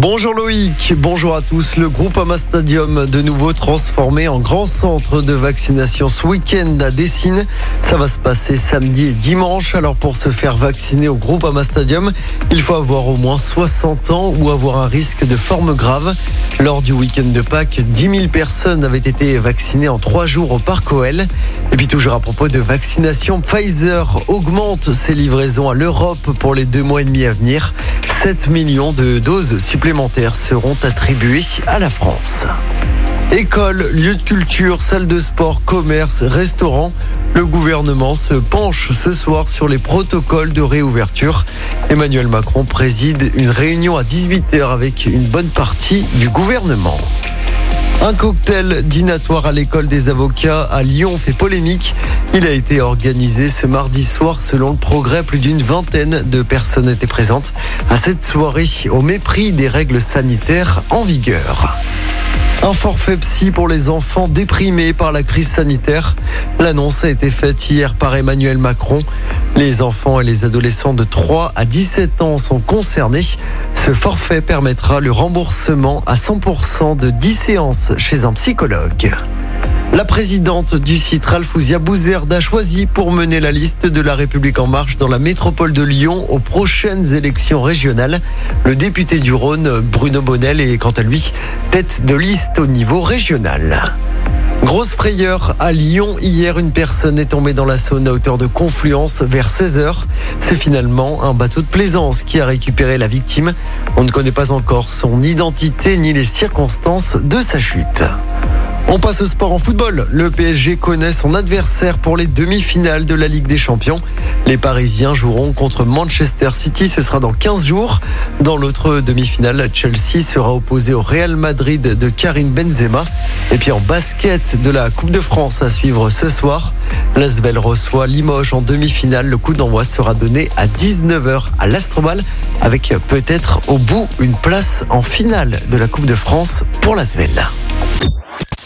Bonjour Loïc, bonjour à tous. Le groupe Ama Stadium, de nouveau transformé en grand centre de vaccination ce week-end à Dessine. Ça va se passer samedi et dimanche. Alors pour se faire vacciner au groupe Ama Stadium, il faut avoir au moins 60 ans ou avoir un risque de forme grave. Lors du week-end de Pâques, 10 000 personnes avaient été vaccinées en trois jours au Parc OL. Et puis toujours à propos de vaccination, Pfizer augmente ses livraisons à l'Europe pour les deux mois et demi à venir. 7 millions de doses supplémentaires seront attribuées à la France. École, lieu de culture, salle de sport, commerce, restaurant. Le gouvernement se penche ce soir sur les protocoles de réouverture. Emmanuel Macron préside une réunion à 18h avec une bonne partie du gouvernement. Un cocktail dînatoire à l'école des avocats à Lyon fait polémique. Il a été organisé ce mardi soir selon le progrès. Plus d'une vingtaine de personnes étaient présentes à cette soirée au mépris des règles sanitaires en vigueur. Un forfait psy pour les enfants déprimés par la crise sanitaire. L'annonce a été faite hier par Emmanuel Macron. Les enfants et les adolescents de 3 à 17 ans sont concernés. Ce forfait permettra le remboursement à 100% de 10 séances chez un psychologue. La présidente du site Ralphouzia Bouzerd a choisi pour mener la liste de la République en marche dans la métropole de Lyon aux prochaines élections régionales. Le député du Rhône, Bruno Bonnel, est quant à lui tête de liste au niveau régional. Grosse frayeur à Lyon. Hier, une personne est tombée dans la Saône à hauteur de Confluence vers 16h. C'est finalement un bateau de plaisance qui a récupéré la victime. On ne connaît pas encore son identité ni les circonstances de sa chute. On passe au sport en football. Le PSG connaît son adversaire pour les demi-finales de la Ligue des Champions. Les Parisiens joueront contre Manchester City. Ce sera dans 15 jours. Dans l'autre demi-finale, Chelsea sera opposé au Real Madrid de Karim Benzema. Et puis en basket de la Coupe de France à suivre ce soir. L'Asvel reçoit Limoges en demi-finale. Le coup d'envoi sera donné à 19h à l'Astrobal avec peut-être au bout une place en finale de la Coupe de France pour l'Asvel.